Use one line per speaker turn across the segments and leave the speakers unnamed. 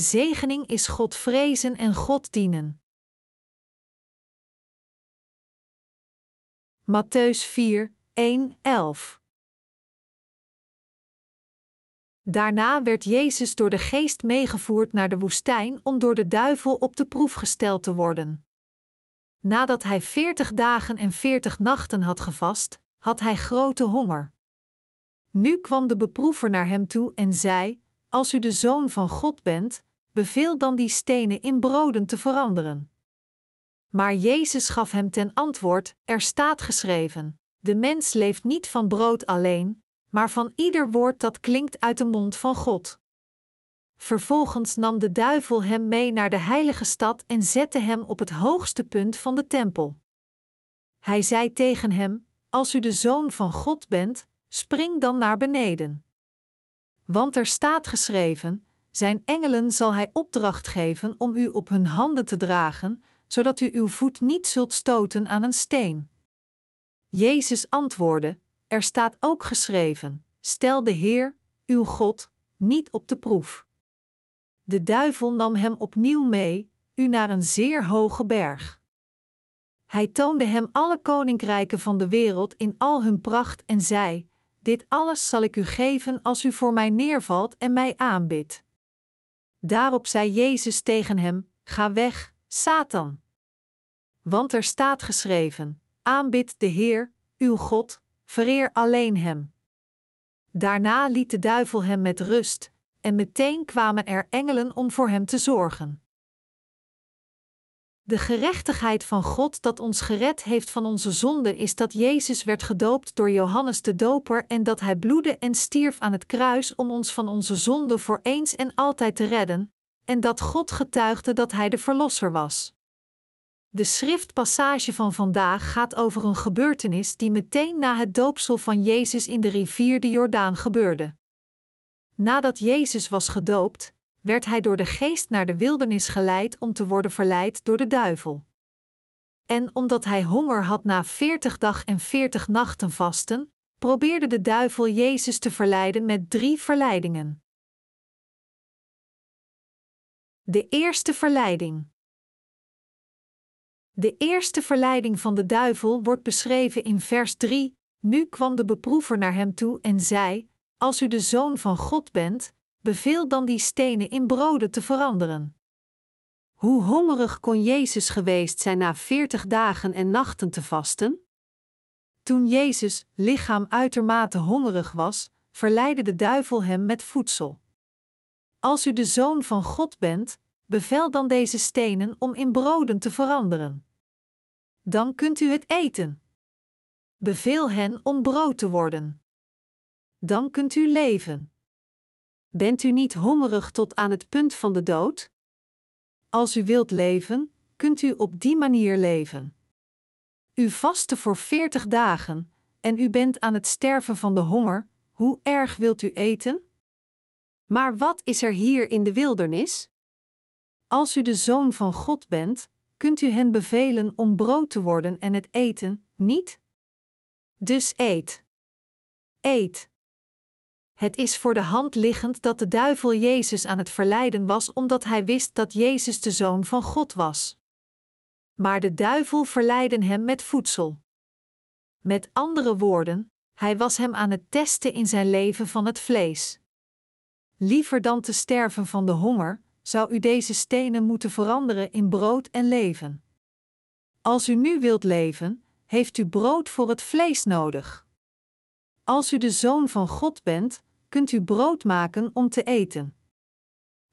Zegening is God vrezen en God dienen. Matthäus 4, 1, 11 Daarna werd Jezus door de geest meegevoerd naar de woestijn om door de duivel op de proef gesteld te worden. Nadat hij veertig dagen en veertig nachten had gevast, had hij grote honger. Nu kwam de beproever naar hem toe en zei: Als u de zoon van God bent, beveel dan die stenen in broden te veranderen. Maar Jezus gaf hem ten antwoord: Er staat geschreven: De mens leeft niet van brood alleen, maar van ieder woord dat klinkt uit de mond van God. Vervolgens nam de duivel hem mee naar de heilige stad en zette hem op het hoogste punt van de tempel. Hij zei tegen hem: Als u de zoon van God bent, spring dan naar beneden. Want er staat geschreven: Zijn engelen zal hij opdracht geven om u op hun handen te dragen, zodat u uw voet niet zult stoten aan een steen. Jezus antwoordde: Er staat ook geschreven: Stel de Heer, uw God, niet op de proef. De duivel nam hem opnieuw mee, u naar een zeer hoge berg. Hij toonde hem alle koninkrijken van de wereld in al hun pracht en zei: Dit alles zal ik u geven als u voor mij neervalt en mij aanbidt. Daarop zei Jezus tegen hem: Ga weg, Satan. Want er staat geschreven: Aanbid de Heer, uw God, vereer alleen Hem. Daarna liet de duivel hem met rust, en meteen kwamen er engelen om voor hem te zorgen. De gerechtigheid van God dat ons gered heeft van onze zonden is dat Jezus werd gedoopt door Johannes de Doper en dat hij bloedde en stierf aan het kruis om ons van onze zonden voor eens en altijd te redden, en dat God getuigde dat hij de Verlosser was. De schriftpassage van vandaag gaat over een gebeurtenis die meteen na het doopsel van Jezus in de rivier de Jordaan gebeurde. Nadat Jezus was gedoopt, werd hij door de geest naar de wildernis geleid om te worden verleid door de duivel. En omdat hij honger had na veertig dag en veertig nachten vasten, probeerde de duivel Jezus te verleiden met drie verleidingen. De eerste verleiding. De eerste verleiding van de duivel wordt beschreven in vers 3. Nu kwam de beproever naar hem toe en zei: Als u de zoon van God bent, beveel dan die stenen in broden te veranderen. Hoe hongerig kon Jezus geweest zijn na veertig dagen en nachten te vasten? Toen Jezus lichaam uitermate hongerig was, verleidde de duivel hem met voedsel. Als u de zoon van God bent, bevel dan deze stenen om in broden te veranderen. Dan kunt u het eten. Beveel hen om brood te worden. Dan kunt u leven. Bent u niet hongerig tot aan het punt van de dood? Als u wilt leven, kunt u op die manier leven. U vastte voor veertig dagen en u bent aan het sterven van de honger, hoe erg wilt u eten? Maar wat is er hier in de wildernis? Als u de zoon van God bent, kunt u hen bevelen om brood te worden en het eten, niet? Dus eet. Eet. Het is voor de hand liggend dat de duivel Jezus aan het verleiden was omdat hij wist dat Jezus de zoon van God was. Maar de duivel verleidde hem met voedsel. Met andere woorden, hij was hem aan het testen in zijn leven van het vlees. Liever dan te sterven van de honger, zou u deze stenen moeten veranderen in brood en leven. Als u nu wilt leven, heeft u brood voor het vlees nodig. Als u de zoon van God bent, kunt u brood maken om te eten.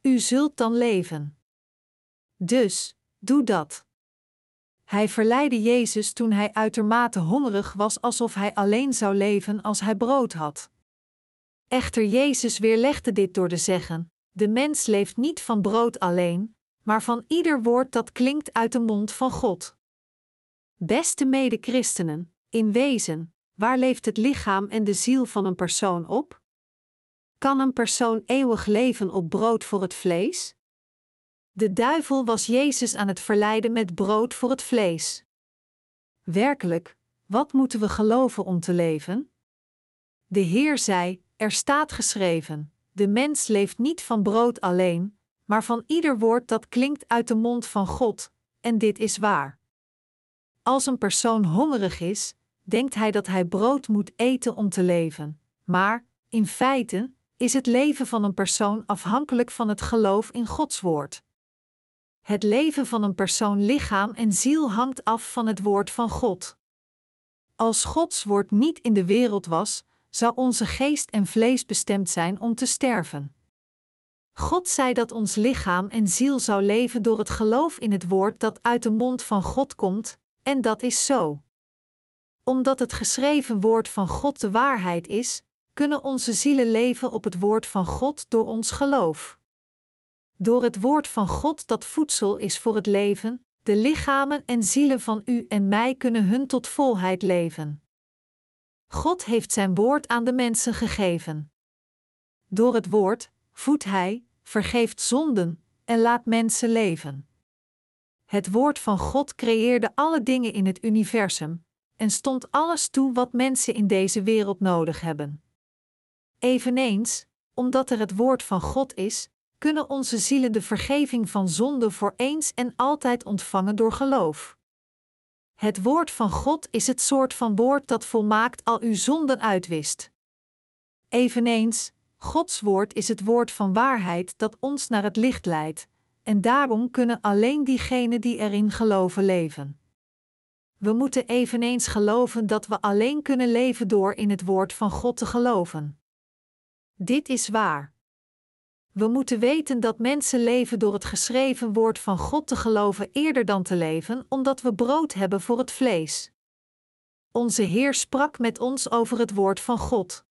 U zult dan leven. Dus, doe dat. Hij verleidde Jezus toen hij uitermate hongerig was, alsof hij alleen zou leven als hij brood had. Echter, Jezus weerlegde dit door te zeggen: De mens leeft niet van brood alleen, maar van ieder woord dat klinkt uit de mond van God. Beste mede-christenen, in wezen, waar leeft het lichaam en de ziel van een persoon op? Kan een persoon eeuwig leven op brood voor het vlees? De duivel was Jezus aan het verleiden met brood voor het vlees. Werkelijk, wat moeten we geloven om te leven? De Heer zei: Er staat geschreven: De mens leeft niet van brood alleen, maar van ieder woord dat klinkt uit de mond van God, en dit is waar. Als een persoon hongerig is, denkt hij dat hij brood moet eten om te leven, maar, in feite, is het leven van een persoon afhankelijk van het geloof in Gods woord. Het leven van een persoon lichaam en ziel hangt af van het woord van God. Als Gods woord niet in de wereld was, zou onze geest en vlees bestemd zijn om te sterven. God zei dat ons lichaam en ziel zou leven door het geloof in het woord dat uit de mond van God komt, en dat is zo. Omdat het geschreven woord van God de waarheid is, kunnen onze zielen leven op het woord van God door ons geloof. Door het woord van God dat voedsel is voor het leven, de lichamen en zielen van u en mij kunnen hun tot volheid leven. God heeft zijn woord aan de mensen gegeven. Door het woord voedt Hij, vergeeft zonden en laat mensen leven. Het woord van God creëerde alle dingen in het universum en stond alles toe wat mensen in deze wereld nodig hebben. Eveneens, omdat er het woord van God is, kunnen onze zielen de vergeving van zonde voor eens en altijd ontvangen door geloof. Het woord van God is het soort van woord dat volmaakt al uw zonden uitwist. Eveneens, Gods woord is het woord van waarheid dat ons naar het licht leidt, en daarom kunnen alleen diegenen die erin geloven leven. We moeten eveneens geloven dat we alleen kunnen leven door in het woord van God te geloven. Dit is waar. We moeten weten dat mensen leven door het geschreven woord van God te geloven eerder dan te leven, omdat we brood hebben voor het vlees. Onze Heer sprak met ons over het woord van God.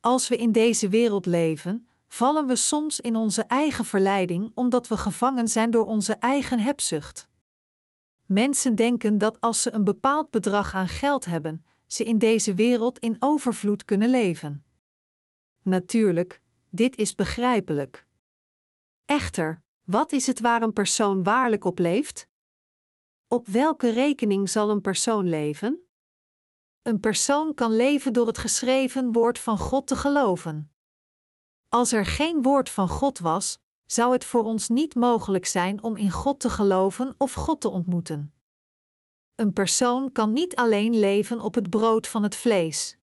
Als we in deze wereld leven, vallen we soms in onze eigen verleiding omdat we gevangen zijn door onze eigen hebzucht. Mensen denken dat als ze een bepaald bedrag aan geld hebben, ze in deze wereld in overvloed kunnen leven. Natuurlijk, dit is begrijpelijk. Echter, wat is het waar een persoon waarlijk op leeft? Op welke rekening zal een persoon leven? Een persoon kan leven door het geschreven woord van God te geloven. Als er geen woord van God was, zou het voor ons niet mogelijk zijn om in God te geloven of God te ontmoeten. Een persoon kan niet alleen leven op het brood van het vlees.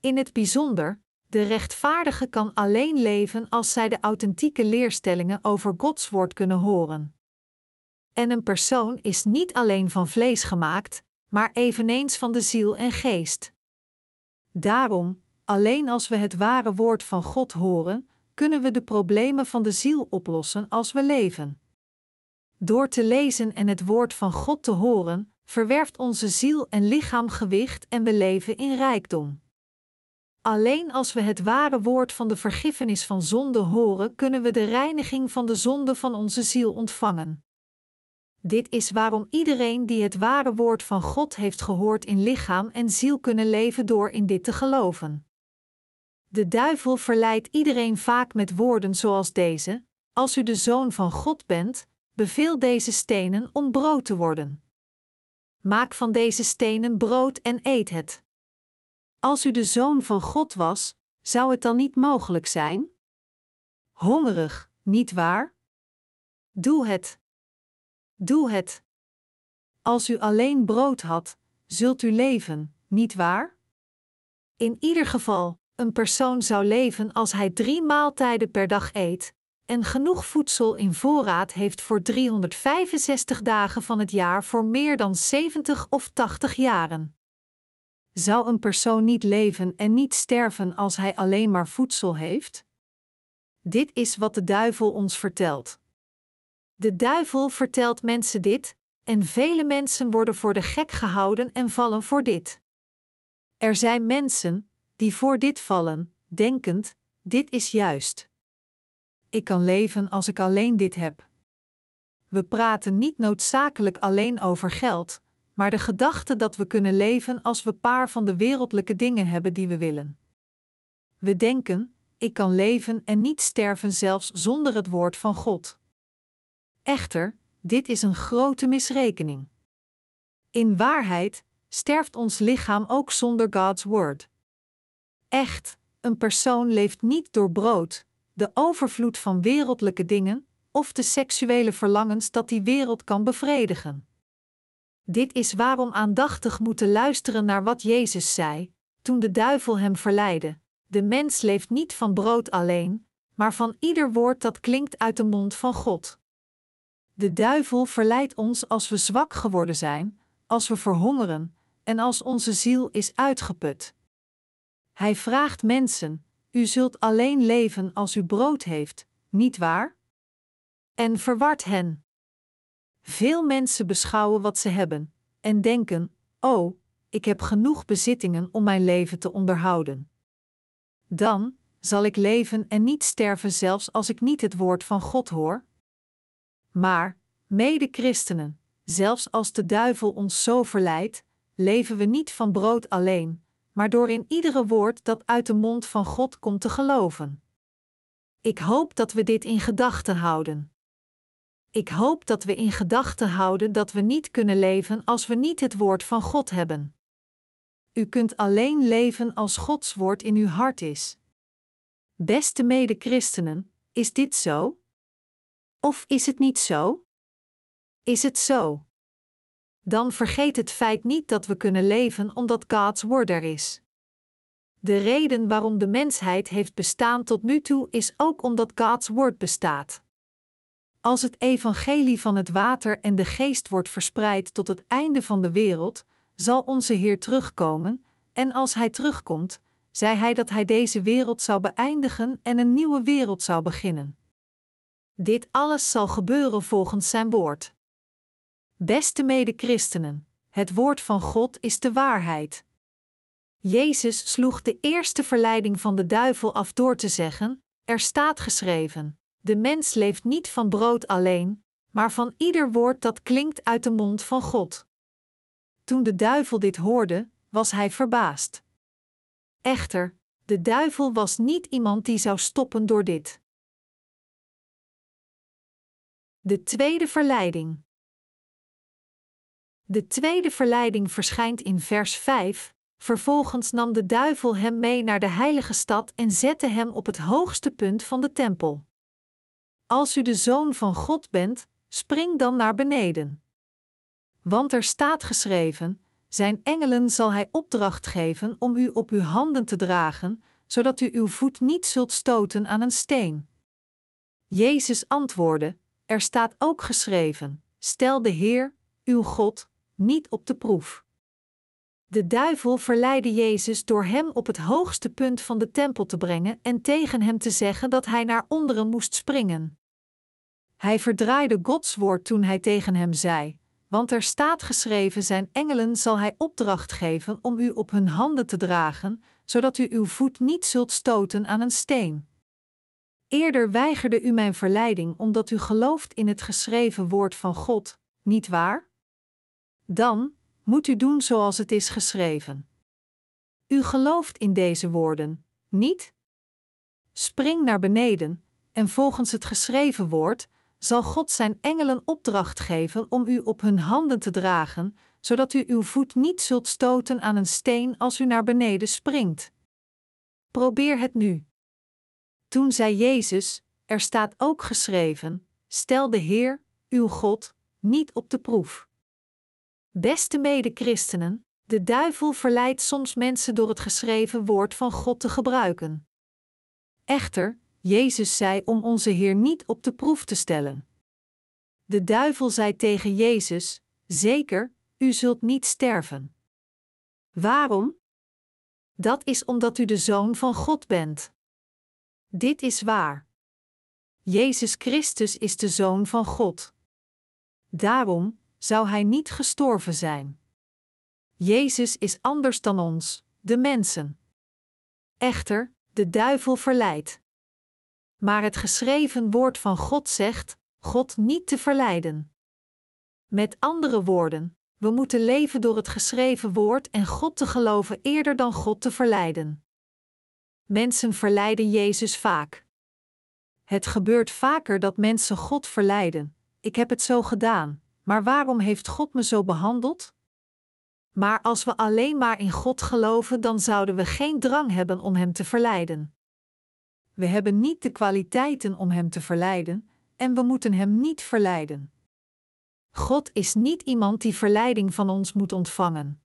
In het bijzonder, de rechtvaardige kan alleen leven als zij de authentieke leerstellingen over Gods woord kunnen horen. En een persoon is niet alleen van vlees gemaakt, maar eveneens van de ziel en geest. Daarom, alleen als we het ware woord van God horen, kunnen we de problemen van de ziel oplossen als we leven. Door te lezen en het woord van God te horen, verwerft onze ziel en lichaam gewicht en we leven in rijkdom. Alleen als we het ware woord van de vergiffenis van zonde horen, kunnen we de reiniging van de zonde van onze ziel ontvangen. Dit is waarom iedereen die het ware woord van God heeft gehoord in lichaam en ziel kunnen leven door in dit te geloven. De duivel verleidt iedereen vaak met woorden zoals deze: Als u de zoon van God bent, beveel deze stenen om brood te worden. Maak van deze stenen brood en eet het. Als u de zoon van God was, zou het dan niet mogelijk zijn? Hongerig, niet waar? Doe het. Doe het. Als u alleen brood had, zult u leven, niet waar? In ieder geval, een persoon zou leven als hij drie maaltijden per dag eet, en genoeg voedsel in voorraad heeft voor 365 dagen van het jaar voor meer dan 70 of 80 jaren. Zou een persoon niet leven en niet sterven als hij alleen maar voedsel heeft? Dit is wat de duivel ons vertelt. De duivel vertelt mensen dit, en vele mensen worden voor de gek gehouden en vallen voor dit. Er zijn mensen die voor dit vallen, denkend: dit is juist. Ik kan leven als ik alleen dit heb. We praten niet noodzakelijk alleen over geld, maar de gedachte dat we kunnen leven als we paar van de wereldlijke dingen hebben die we willen. We denken: ik kan leven en niet sterven zelfs zonder het woord van God. Echter, dit is een grote misrekening. In waarheid sterft ons lichaam ook zonder Gods woord. Echt, een persoon leeft niet door brood, de overvloed van wereldlijke dingen, of de seksuele verlangens dat die wereld kan bevredigen. Dit is waarom aandachtig moeten luisteren naar wat Jezus zei, toen de duivel hem verleidde: De mens leeft niet van brood alleen, maar van ieder woord dat klinkt uit de mond van God. De duivel verleidt ons als we zwak geworden zijn, als we verhongeren en als onze ziel is uitgeput. Hij vraagt mensen: U zult alleen leven als u brood heeft, niet waar? En verwart hen. Veel mensen beschouwen wat ze hebben en denken: Oh, ik heb genoeg bezittingen om mijn leven te onderhouden. Dan zal ik leven en niet sterven, zelfs als ik niet het woord van God hoor. Maar, mede-christenen, zelfs als de duivel ons zo verleidt, leven we niet van brood alleen, maar door in iedere woord dat uit de mond van God komt te geloven. Ik hoop dat we dit in gedachten houden. Ik hoop dat we in gedachten houden dat we niet kunnen leven als we niet het woord van God hebben. U kunt alleen leven als Gods woord in uw hart is. Beste mede-christenen, is dit zo? Of is het niet zo? Is het zo? Dan vergeet het feit niet dat we kunnen leven omdat Gods woord er is. De reden waarom de mensheid heeft bestaan tot nu toe is ook omdat Gods woord bestaat. Als het evangelie van het water en de geest wordt verspreid tot het einde van de wereld, zal onze Heer terugkomen, en als Hij terugkomt, zei Hij dat Hij deze wereld zou beëindigen en een nieuwe wereld zou beginnen. Dit alles zal gebeuren volgens Zijn woord. Beste mede-christenen, het woord van God is de waarheid. Jezus sloeg de eerste verleiding van de duivel af door te zeggen: Er staat geschreven: De mens leeft niet van brood alleen, maar van ieder woord dat klinkt uit de mond van God. Toen de duivel dit hoorde, was hij verbaasd. Echter, de duivel was niet iemand die zou stoppen door dit. De tweede verleiding. De tweede verleiding verschijnt in vers 5. Vervolgens nam de duivel hem mee naar de heilige stad en zette hem op het hoogste punt van de tempel. Als u de zoon van God bent, spring dan naar beneden. Want er staat geschreven: Zijn engelen zal hij opdracht geven om u op uw handen te dragen, zodat u uw voet niet zult stoten aan een steen. Jezus antwoordde: Er staat ook geschreven: Stel de Heer, uw God, niet op de proef. De duivel verleidde Jezus door hem op het hoogste punt van de tempel te brengen en tegen hem te zeggen dat hij naar onderen moest springen. Hij verdraaide Gods woord toen hij tegen hem zei: Want er staat geschreven: Zijn engelen zal hij opdracht geven om u op hun handen te dragen, zodat u uw voet niet zult stoten aan een steen. Eerder weigerde u mijn verleiding omdat u gelooft in het geschreven woord van God, niet waar? Dan moet u doen zoals het is geschreven. U gelooft in deze woorden, niet? Spring naar beneden, en volgens het geschreven woord zal God zijn engelen opdracht geven om u op hun handen te dragen, zodat u uw voet niet zult stoten aan een steen als u naar beneden springt. Probeer het nu. Toen zei Jezus: Er staat ook geschreven: Stel de Heer, uw God, niet op de proef. Beste mede-christenen, de duivel verleidt soms mensen door het geschreven woord van God te gebruiken. Echter, Jezus zei om onze Heer niet op de proef te stellen. De duivel zei tegen Jezus: Zeker, u zult niet sterven. Waarom? Dat is omdat u de zoon van God bent. Dit is waar. Jezus Christus is de zoon van God. Daarom, zou hij niet gestorven zijn. Jezus is anders dan ons, de mensen. Echter, de duivel verleidt. Maar het geschreven woord van God zegt: God niet te verleiden. Met andere woorden, we moeten leven door het geschreven woord en God te geloven eerder dan God te verleiden. Mensen verleiden Jezus vaak. Het gebeurt vaker dat mensen God verleiden. Ik heb het zo gedaan. Maar waarom heeft God me zo behandeld? Maar als we alleen maar in God geloven, dan zouden we geen drang hebben om Hem te verleiden. we hebben niet de kwaliteiten om hem te verleiden, en we moeten hem niet verleiden. God is niet iemand die verleiding van ons moet ontvangen.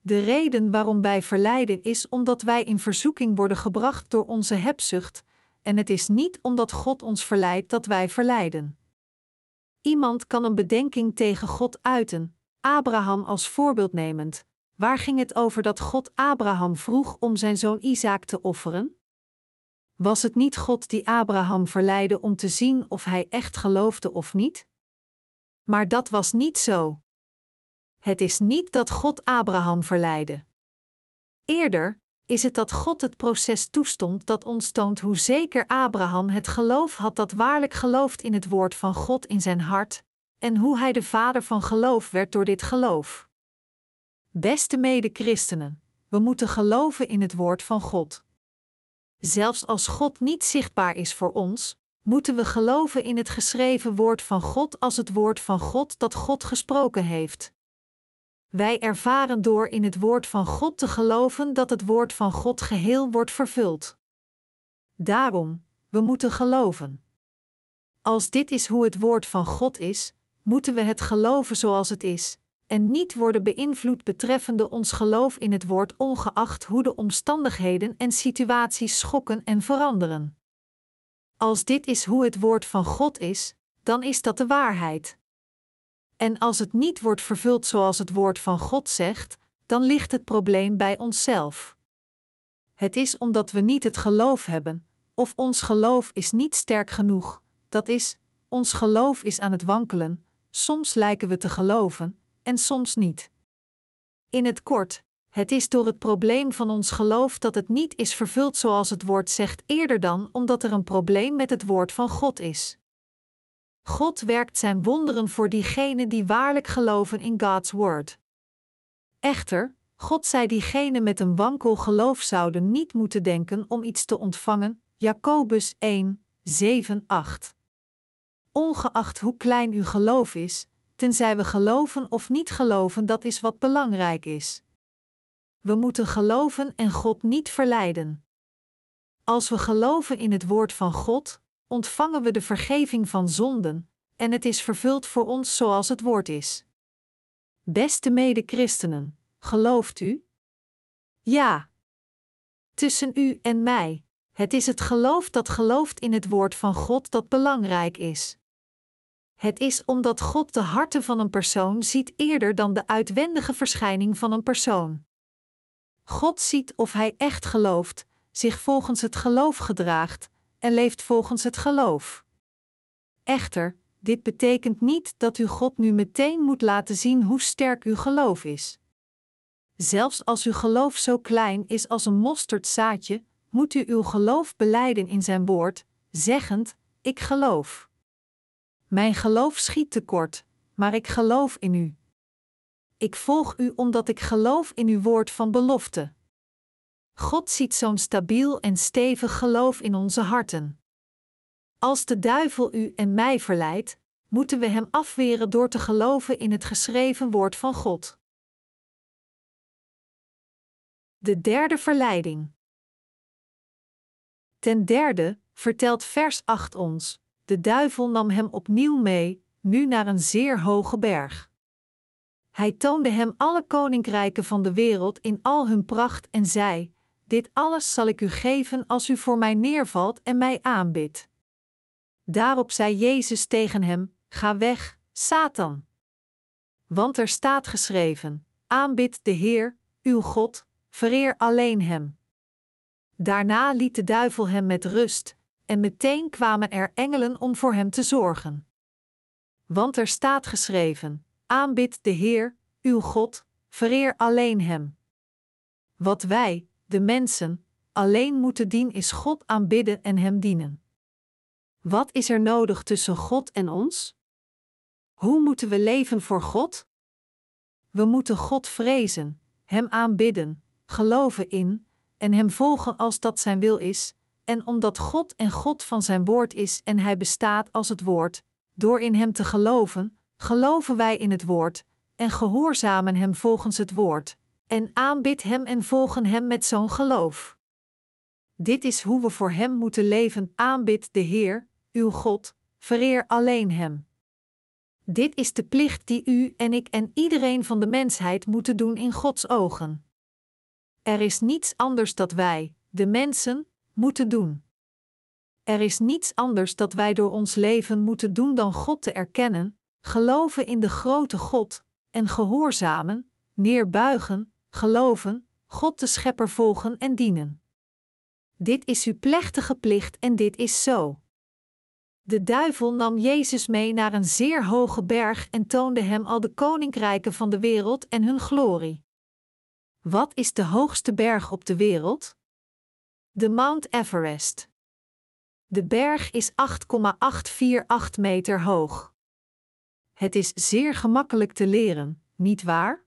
De reden waarom wij verleiden is omdat wij in verzoeking worden gebracht door onze hebzucht, en het is niet omdat God ons verleidt dat wij verleiden. Iemand kan een bedenking tegen God uiten, Abraham als voorbeeld nemend. Waar ging het over dat God Abraham vroeg om zijn zoon Isaac te offeren? Was het niet God die Abraham verleidde om te zien of hij echt geloofde of niet? Maar dat was niet zo. Het is niet dat God Abraham verleidde. Eerder is het dat God het proces toestond dat ons toont hoe zeker Abraham het geloof had dat waarlijk gelooft in het woord van God in zijn hart, en hoe hij de vader van geloof werd door dit geloof. Beste mede-christenen, we moeten geloven in het woord van God. Zelfs als God niet zichtbaar is voor ons, moeten we geloven in het geschreven woord van God als het woord van God dat God gesproken heeft. Wij ervaren door in het woord van God te geloven dat het woord van God geheel wordt vervuld. Daarom, we moeten geloven. Als dit is hoe het woord van God is, moeten we het geloven zoals het is, en niet worden beïnvloed betreffende ons geloof in het woord, ongeacht hoe de omstandigheden en situaties schokken en veranderen. Als dit is hoe het woord van God is, dan is dat de waarheid. En als het niet wordt vervuld zoals het woord van God zegt, dan ligt het probleem bij onszelf. Het is omdat we niet het geloof hebben, of ons geloof is niet sterk genoeg, dat is, ons geloof is aan het wankelen, soms lijken we te geloven, en soms niet. In het kort, het is door het probleem van ons geloof dat het niet is vervuld zoals het woord zegt, eerder dan omdat er een probleem met het woord van God is. God werkt zijn wonderen voor diegenen die waarlijk geloven in God's woord. Echter, God zei diegenen met een wankel geloof zouden niet moeten denken om iets te ontvangen. Jacobus 1, 7, 8. Ongeacht hoe klein uw geloof is, tenzij we geloven of niet geloven, dat is wat belangrijk is. We moeten geloven en God niet verleiden. Als we geloven in het woord van God, ontvangen we de vergeving van zonden, en het is vervuld voor ons zoals het woord is. Beste mede-christenen, gelooft u? Ja. Tussen u en mij, het is het geloof dat gelooft in het woord van God dat belangrijk is. Het is omdat God de harten van een persoon ziet eerder dan de uitwendige verschijning van een persoon. God ziet of hij echt gelooft, zich volgens het geloof gedraagt en leeft volgens het geloof. Echter, dit betekent niet dat u God nu meteen moet laten zien hoe sterk uw geloof is. Zelfs als uw geloof zo klein is als een mosterdzaadje, moet u uw geloof beleiden in zijn woord, zeggend: Ik geloof. Mijn geloof schiet tekort, maar ik geloof in u. Ik volg u omdat ik geloof in uw woord van belofte. God ziet zo'n stabiel en stevig geloof in onze harten. Als de duivel u en mij verleidt, moeten we hem afweren door te geloven in het geschreven woord van God. De derde verleiding. Ten derde vertelt vers 8 ons: de duivel nam hem opnieuw mee, nu naar een zeer hoge berg. Hij toonde hem alle koninkrijken van de wereld in al hun pracht en zei: Dit alles zal ik u geven als u voor mij neervalt en mij aanbidt. Daarop zei Jezus tegen hem: Ga weg, Satan. Want er staat geschreven: Aanbid de Heer, uw God, vereer alleen Hem. Daarna liet de duivel hem met rust, en meteen kwamen er engelen om voor hem te zorgen. Want er staat geschreven: Aanbid de Heer, uw God, vereer alleen Hem. Wat wij, de mensen, alleen moeten dienen is God aanbidden en Hem dienen. Wat is er nodig tussen God en ons? Hoe moeten we leven voor God? We moeten God vrezen, Hem aanbidden, geloven in en Hem volgen als dat Zijn wil is, en omdat God en God van Zijn woord is en Hij bestaat als het woord, door in Hem te geloven, geloven wij in het woord en gehoorzamen Hem volgens het woord, en aanbid Hem en volgen Hem met zo'n geloof. Dit is hoe we voor Hem moeten leven. Aanbid de Heer, uw God, vereer alleen Hem. Dit is de plicht die u en ik en iedereen van de mensheid moeten doen in Gods ogen. Er is niets anders dat wij, de mensen, moeten doen. Er is niets anders dat wij door ons leven moeten doen dan God te erkennen, geloven in de grote God en gehoorzamen, neerbuigen, geloven, God de Schepper volgen en dienen. Dit is uw plechtige plicht en dit is zo. De duivel nam Jezus mee naar een zeer hoge berg en toonde hem al de koninkrijken van de wereld en hun glorie. Wat is de hoogste berg op de wereld? De Mount Everest. De berg is 8,848 meter hoog. Het is zeer gemakkelijk te leren, niet waar?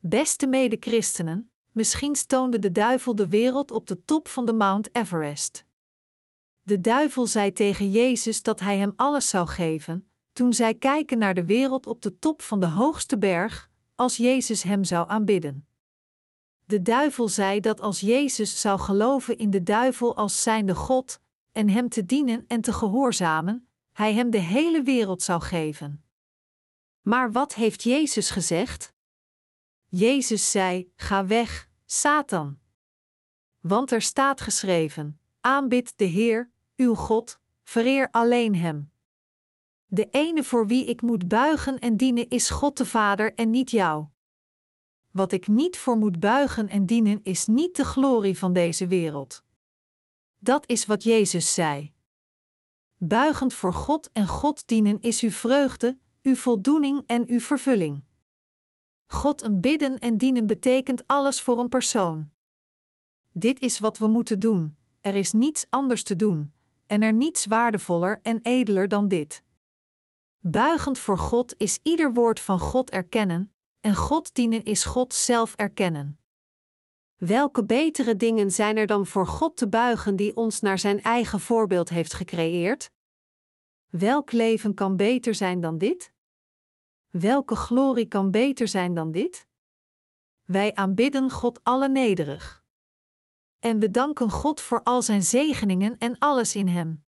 Beste medechristenen, misschien stoonde de duivel de wereld op de top van de Mount Everest. De duivel zei tegen Jezus dat hij hem alles zou geven, toen zij kijken naar de wereld op de top van de hoogste berg, als Jezus hem zou aanbidden. De duivel zei dat als Jezus zou geloven in de duivel als zijnde God, en hem te dienen en te gehoorzamen, hij hem de hele wereld zou geven. Maar wat heeft Jezus gezegd? Jezus zei: Ga weg, Satan. Want er staat geschreven: Aanbid de Heer, uw God, vereer alleen Hem. De ene voor wie ik moet buigen en dienen is God de Vader en niet jou. Wat ik niet voor moet buigen en dienen is niet de glorie van deze wereld. Dat is wat Jezus zei. Buigend voor God en God dienen is uw vreugde, uw voldoening en uw vervulling. God een bidden en dienen betekent alles voor een persoon. Dit is wat we moeten doen, er is niets anders te doen, en er niets waardevoller en edeler dan dit. Buigend voor God is ieder woord van God erkennen, en God dienen is God zelf erkennen. Welke betere dingen zijn er dan voor God te buigen die ons naar zijn eigen voorbeeld heeft gecreëerd? Welk leven kan beter zijn dan dit? Welke glorie kan beter zijn dan dit? Wij aanbidden God alle nederig. En we danken God voor al zijn zegeningen en alles in Hem.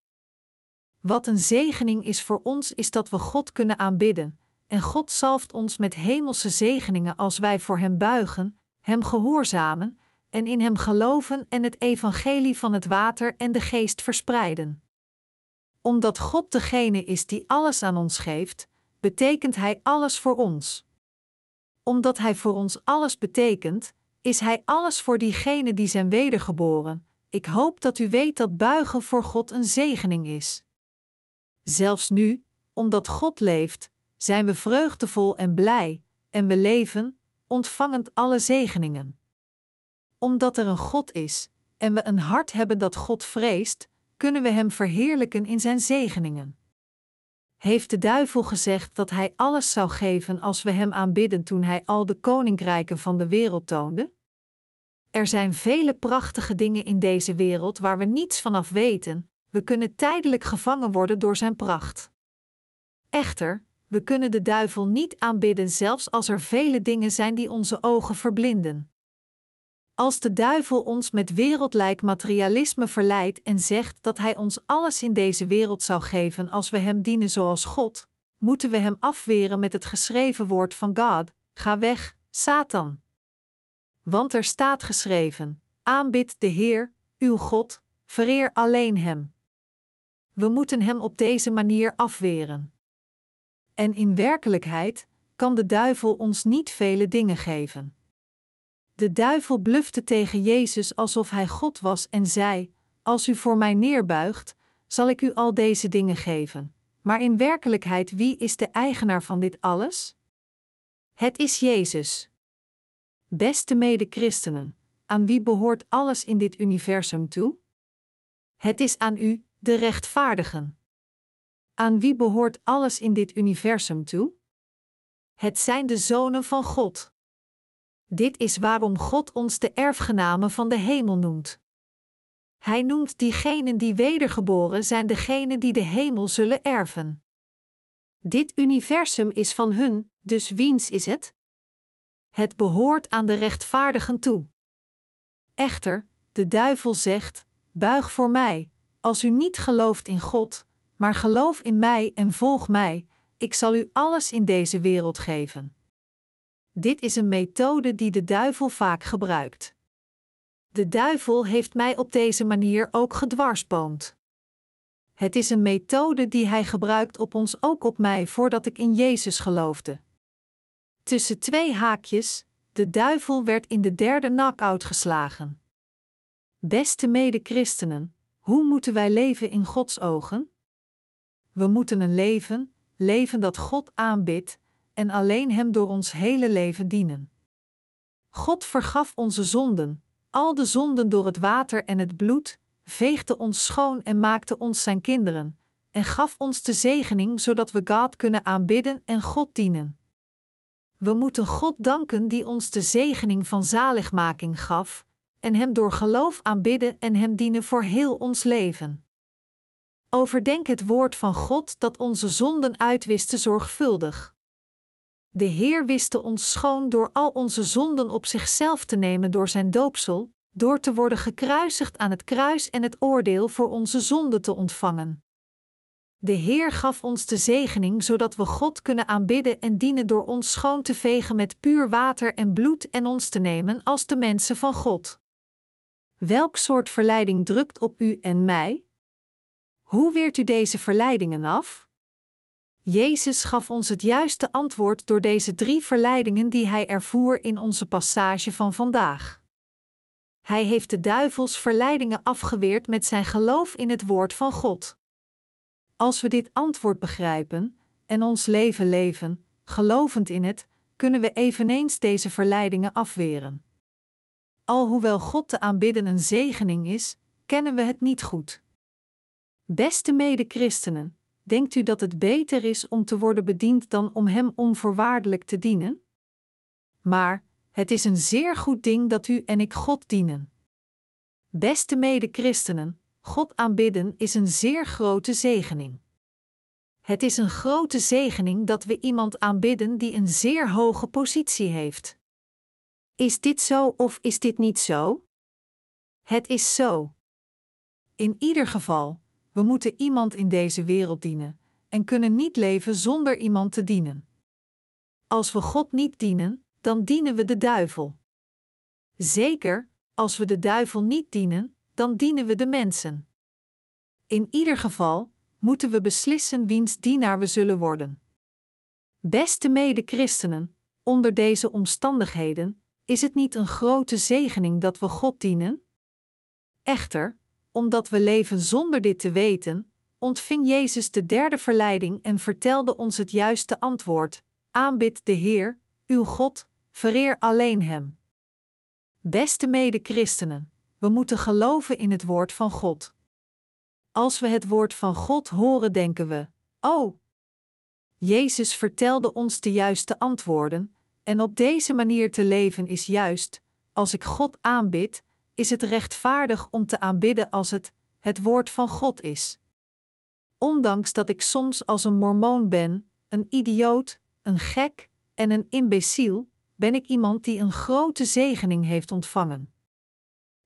Wat een zegening is voor ons, is dat we God kunnen aanbidden, en God zalft ons met hemelse zegeningen als wij voor Hem buigen, Hem gehoorzamen en in Hem geloven en het evangelie van het water en de geest verspreiden. Omdat God degene is die alles aan ons geeft, betekent Hij alles voor ons. Omdat Hij voor ons alles betekent, is Hij alles voor diegenen die zijn wedergeboren. Ik hoop dat u weet dat buigen voor God een zegening is. Zelfs nu, omdat God leeft, zijn we vreugdevol en blij, en we leven, ontvangend alle zegeningen. Omdat er een God is, en we een hart hebben dat God vreest, kunnen we Hem verheerlijken in Zijn zegeningen. Heeft de duivel gezegd dat hij alles zou geven als we hem aanbidden toen hij al de koninkrijken van de wereld toonde? Er zijn vele prachtige dingen in deze wereld waar we niets vanaf weten, we kunnen tijdelijk gevangen worden door zijn pracht. Echter, we kunnen de duivel niet aanbidden zelfs als er vele dingen zijn die onze ogen verblinden. Als de duivel ons met wereldlijk materialisme verleidt en zegt dat hij ons alles in deze wereld zou geven als we hem dienen zoals God, moeten we hem afweren met het geschreven woord van God: Ga weg, Satan. Want er staat geschreven: Aanbid de Heer, uw God, vereer alleen hem. We moeten hem op deze manier afweren. En in werkelijkheid kan de duivel ons niet vele dingen geven. De duivel blufte tegen Jezus alsof hij God was en zei: Als u voor mij neerbuigt, zal ik u al deze dingen geven. Maar in werkelijkheid, wie is de eigenaar van dit alles? Het is Jezus. Beste mede-christenen, aan wie behoort alles in dit universum toe? Het is aan u, de rechtvaardigen. Aan wie behoort alles in dit universum toe? Het zijn de zonen van God. Dit is waarom God ons de erfgenamen van de hemel noemt. Hij noemt diegenen die wedergeboren zijn degenen die de hemel zullen erven. Dit universum is van hun, dus wiens is het? Het behoort aan de rechtvaardigen toe. Echter, De duivel zegt: Buig voor mij, als u niet gelooft in God, maar geloof in mij en volg mij, ik zal u alles in deze wereld geven. Dit is een methode die de duivel vaak gebruikt. De duivel heeft mij op deze manier ook gedwarsboomd. Het is een methode die hij gebruikt op ons, ook op mij, voordat ik in Jezus geloofde. Tussen twee haakjes, de duivel werd in de derde knock-out geslagen. Beste mede-christenen, hoe moeten wij leven in Gods ogen? We moeten een leven, leven dat God aanbidt, en alleen Hem door ons hele leven dienen. God vergaf onze zonden, al de zonden door het water en het bloed, veegde ons schoon en maakte ons zijn kinderen, en gaf ons de zegening zodat we God kunnen aanbidden en God dienen. We moeten God danken die ons de zegening van zaligmaking gaf, en Hem door geloof aanbidden en Hem dienen voor heel ons leven. Overdenk het woord van God dat onze zonden uitwiste zorgvuldig. De Heer wiste ons schoon door al onze zonden op zichzelf te nemen door zijn doopsel, door te worden gekruisigd aan het kruis en het oordeel voor onze zonden te ontvangen. De Heer gaf ons de zegening zodat we God kunnen aanbidden en dienen door ons schoon te vegen met puur water en bloed en ons te nemen als de mensen van God. Welk soort verleiding drukt op u en mij? Hoe weert u deze verleidingen af? Jezus gaf ons het juiste antwoord door deze drie verleidingen die hij ervoer in onze passage van vandaag. Hij heeft de duivels verleidingen afgeweerd met zijn geloof in het woord van God. Als we dit antwoord begrijpen en ons leven leven, gelovend in het, kunnen we eveneens deze verleidingen afweren. Alhoewel God te aanbidden een zegening is, kennen we het niet goed. Beste mede-christenen, denkt u dat het beter is om te worden bediend dan om Hem onvoorwaardelijk te dienen? Maar het is een zeer goed ding dat u en ik God dienen. Beste mede-christenen, God aanbidden is een zeer grote zegening. Het is een grote zegening dat we iemand aanbidden die een zeer hoge positie heeft. Is dit zo of is dit niet zo? Het is zo. In ieder geval, we moeten iemand in deze wereld dienen en kunnen niet leven zonder iemand te dienen. Als we God niet dienen, dan dienen we de duivel. Zeker, als we de duivel niet dienen, dan dienen we de mensen. In ieder geval moeten we beslissen wiens dienaar we zullen worden. Beste mede-christenen, onder deze omstandigheden is het niet een grote zegening dat we God dienen? Echter, omdat we leven zonder dit te weten, ontving Jezus de derde verleiding en vertelde ons het juiste antwoord: aanbid de Heer, uw God, vereer alleen Hem. Beste mede-christenen, we moeten geloven in het woord van God. Als we het woord van God horen, denken we: Oh! Jezus vertelde ons de juiste antwoorden, en op deze manier te leven is juist, als ik God aanbid, is het rechtvaardig om te aanbidden als het het woord van God is. Ondanks dat ik soms als een mormoon ben, een idioot, een gek en een imbeciel, ben ik iemand die een grote zegening heeft ontvangen.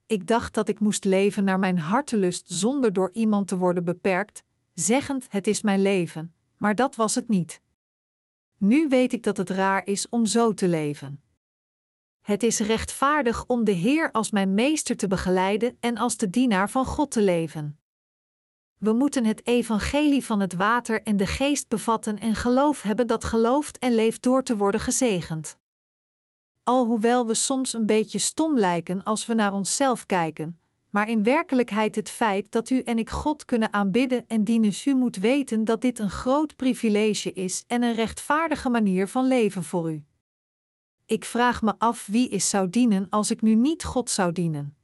Ik dacht dat ik moest leven naar mijn hartelust zonder door iemand te worden beperkt, zeggend: Het is mijn leven, maar dat was het niet. Nu weet ik dat het raar is om zo te leven. Het is rechtvaardig om de Heer als mijn meester te begeleiden en als de dienaar van God te leven. We moeten het evangelie van het water en de geest bevatten en geloof hebben dat gelooft en leeft door te worden gezegend. Alhoewel we soms een beetje stom lijken als we naar onszelf kijken, maar in werkelijkheid het feit dat u en ik God kunnen aanbidden en dienen, u moet weten dat dit een groot privilege is en een rechtvaardige manier van leven voor u. Ik vraag me af wie is zou dienen als ik nu niet God zou dienen.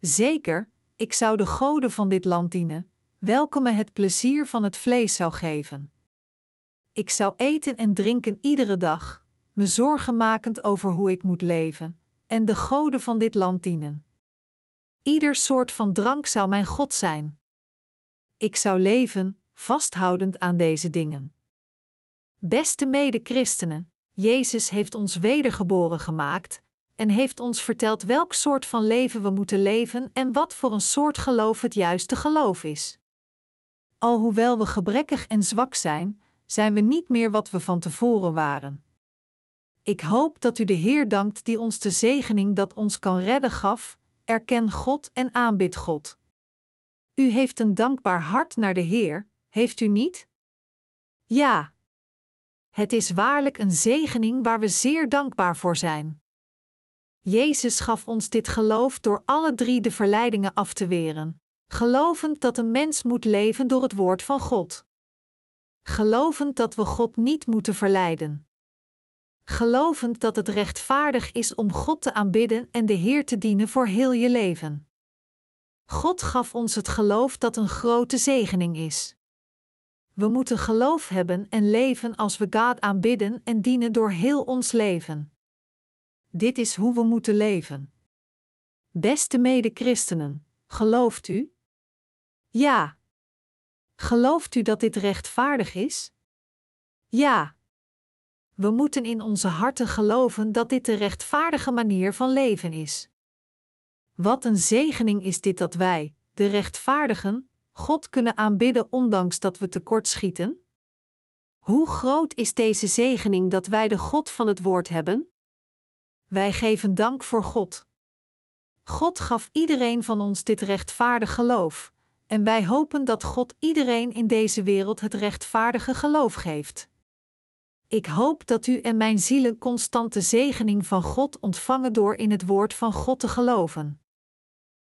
Zeker, ik zou de goden van dit land dienen, welke me het plezier van het vlees zou geven. Ik zou eten en drinken iedere dag, me zorgen makend over hoe ik moet leven, en de goden van dit land dienen. Ieder soort van drank zou mijn God zijn. Ik zou leven, vasthoudend aan deze dingen. Beste mede-christenen, Jezus heeft ons wedergeboren gemaakt, en heeft ons verteld welk soort van leven we moeten leven en wat voor een soort geloof het juiste geloof is. Alhoewel we gebrekkig en zwak zijn, zijn we niet meer wat we van tevoren waren. Ik hoop dat u de Heer dankt die ons de zegening dat ons kan redden gaf, erken God en aanbid God. U heeft een dankbaar hart naar de Heer, heeft u niet? Ja. Het is waarlijk een zegening waar we zeer dankbaar voor zijn. Jezus gaf ons dit geloof door alle drie de verleidingen af te weren, gelovend dat een mens moet leven door het woord van God. Gelovend dat we God niet moeten verleiden. Gelovend dat het rechtvaardig is om God te aanbidden en de Heer te dienen voor heel je leven. God gaf ons het geloof dat een grote zegening is. We moeten geloof hebben en leven als we God aanbidden en dienen door heel ons leven. Dit is hoe we moeten leven. Beste mede-christenen, gelooft u? Ja. Gelooft u dat dit rechtvaardig is? Ja. We moeten in onze harten geloven dat dit de rechtvaardige manier van leven is. Wat een zegening is dit dat wij, de rechtvaardigen, God kunnen aanbidden ondanks dat we tekortschieten? Hoe groot is deze zegening dat wij de God van het woord hebben? Wij geven dank voor God. God gaf iedereen van ons dit rechtvaardig geloof, en wij hopen dat God iedereen in deze wereld het rechtvaardige geloof geeft. Ik hoop dat u en mijn zielen constante zegening van God ontvangen door in het woord van God te geloven.